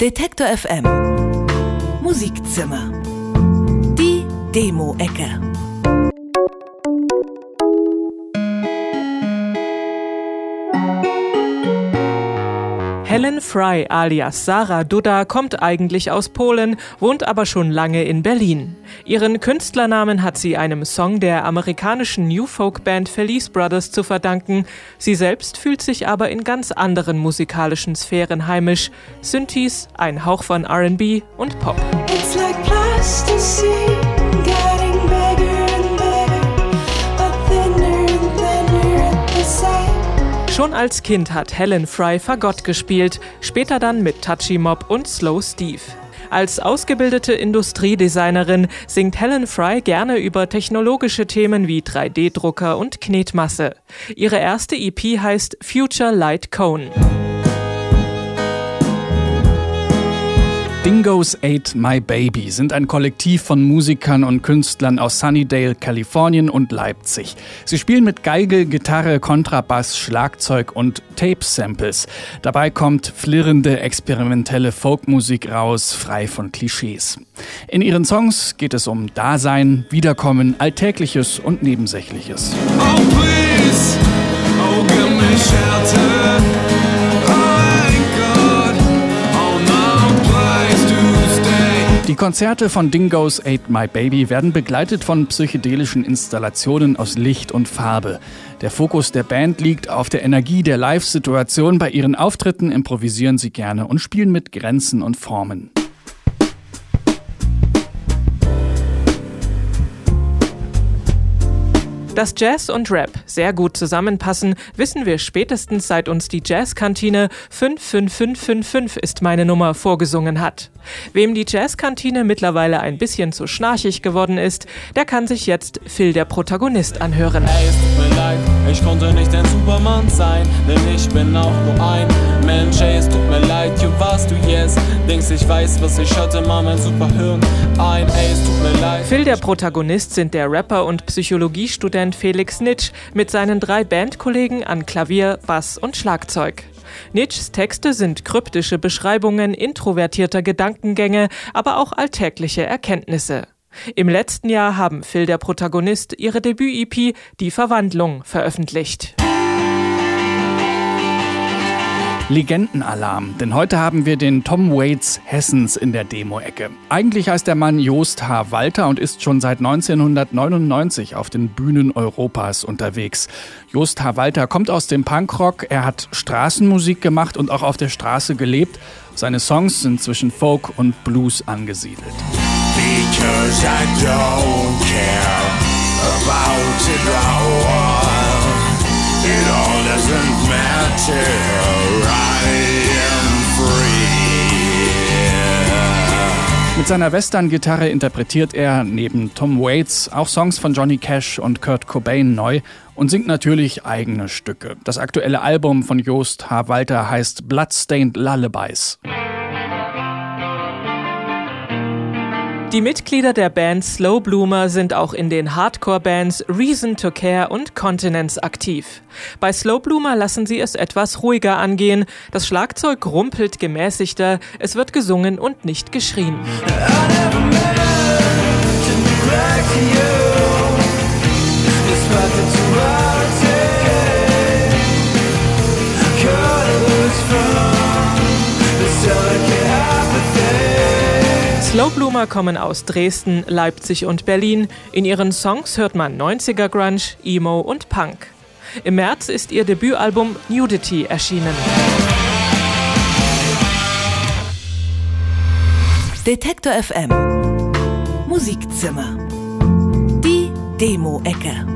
Detektor FM Musikzimmer. Die Demo-Ecke. Helen Fry alias Sarah Duda kommt eigentlich aus Polen, wohnt aber schon lange in Berlin. Ihren Künstlernamen hat sie einem Song der amerikanischen New Folk Band Felice Brothers zu verdanken. Sie selbst fühlt sich aber in ganz anderen musikalischen Sphären heimisch. Synthes, ein Hauch von R&B und Pop. It's like Schon als Kind hat Helen Fry Fagott gespielt, später dann mit Touchy Mob und Slow Steve. Als ausgebildete Industriedesignerin singt Helen Fry gerne über technologische Themen wie 3D-Drucker und Knetmasse. Ihre erste EP heißt Future Light Cone. Dingoes Ate My Baby sind ein Kollektiv von Musikern und Künstlern aus Sunnydale, Kalifornien und Leipzig. Sie spielen mit Geige, Gitarre, Kontrabass, Schlagzeug und Tape-Samples. Dabei kommt flirrende, experimentelle Folkmusik raus, frei von Klischees. In ihren Songs geht es um Dasein, Wiederkommen, Alltägliches und Nebensächliches. Oh, please. Oh, give me shelter. Die Konzerte von Dingoes Ate My Baby werden begleitet von psychedelischen Installationen aus Licht und Farbe. Der Fokus der Band liegt auf der Energie der Live-Situation. Bei ihren Auftritten improvisieren sie gerne und spielen mit Grenzen und Formen. Dass Jazz und Rap sehr gut zusammenpassen, wissen wir spätestens seit uns die Jazzkantine 55555 ist meine Nummer vorgesungen hat. Wem die Jazzkantine mittlerweile ein bisschen zu schnarchig geworden ist, der kann sich jetzt Phil der Protagonist anhören. Hey, es tut mir leid, ich konnte nicht ein Superman sein, denn ich bin auch nur ein Mensch. Hey, es tut mir leid, hier warst du jetzt. Denkst, ich weiß, was ich hatte, mal mein Superhirn ein. Ey, tut mir leid. Phil der Protagonist sind der Rapper und Psychologiestudent Felix Nitsch mit seinen drei Bandkollegen an Klavier, Bass und Schlagzeug. Nitschs Texte sind kryptische Beschreibungen introvertierter Gedankengänge, aber auch alltägliche Erkenntnisse. Im letzten Jahr haben Phil der Protagonist ihre Debüt-EP Die Verwandlung veröffentlicht. Legendenalarm, denn heute haben wir den Tom Waits Hessens in der Demo-Ecke. Eigentlich heißt der Mann Jost H. Walter und ist schon seit 1999 auf den Bühnen Europas unterwegs. Jost H. Walter kommt aus dem Punkrock, er hat Straßenmusik gemacht und auch auf der Straße gelebt. Seine Songs sind zwischen Folk und Blues angesiedelt. Because I don't care about it all. It all doesn't matter. Mit seiner Western-Gitarre interpretiert er neben Tom Waits auch Songs von Johnny Cash und Kurt Cobain neu und singt natürlich eigene Stücke. Das aktuelle Album von Joost H. Walter heißt Bloodstained Lullabies. Die Mitglieder der Band Slow Bloomer sind auch in den Hardcore-Bands Reason to Care und Continence aktiv. Bei Slow Bloomer lassen sie es etwas ruhiger angehen. Das Schlagzeug rumpelt gemäßigter, es wird gesungen und nicht geschrien. Slowbloomer kommen aus Dresden, Leipzig und Berlin. In ihren Songs hört man 90er Grunge, Emo und Punk. Im März ist ihr Debütalbum Nudity erschienen. Detektor FM Musikzimmer Die Demo-Ecke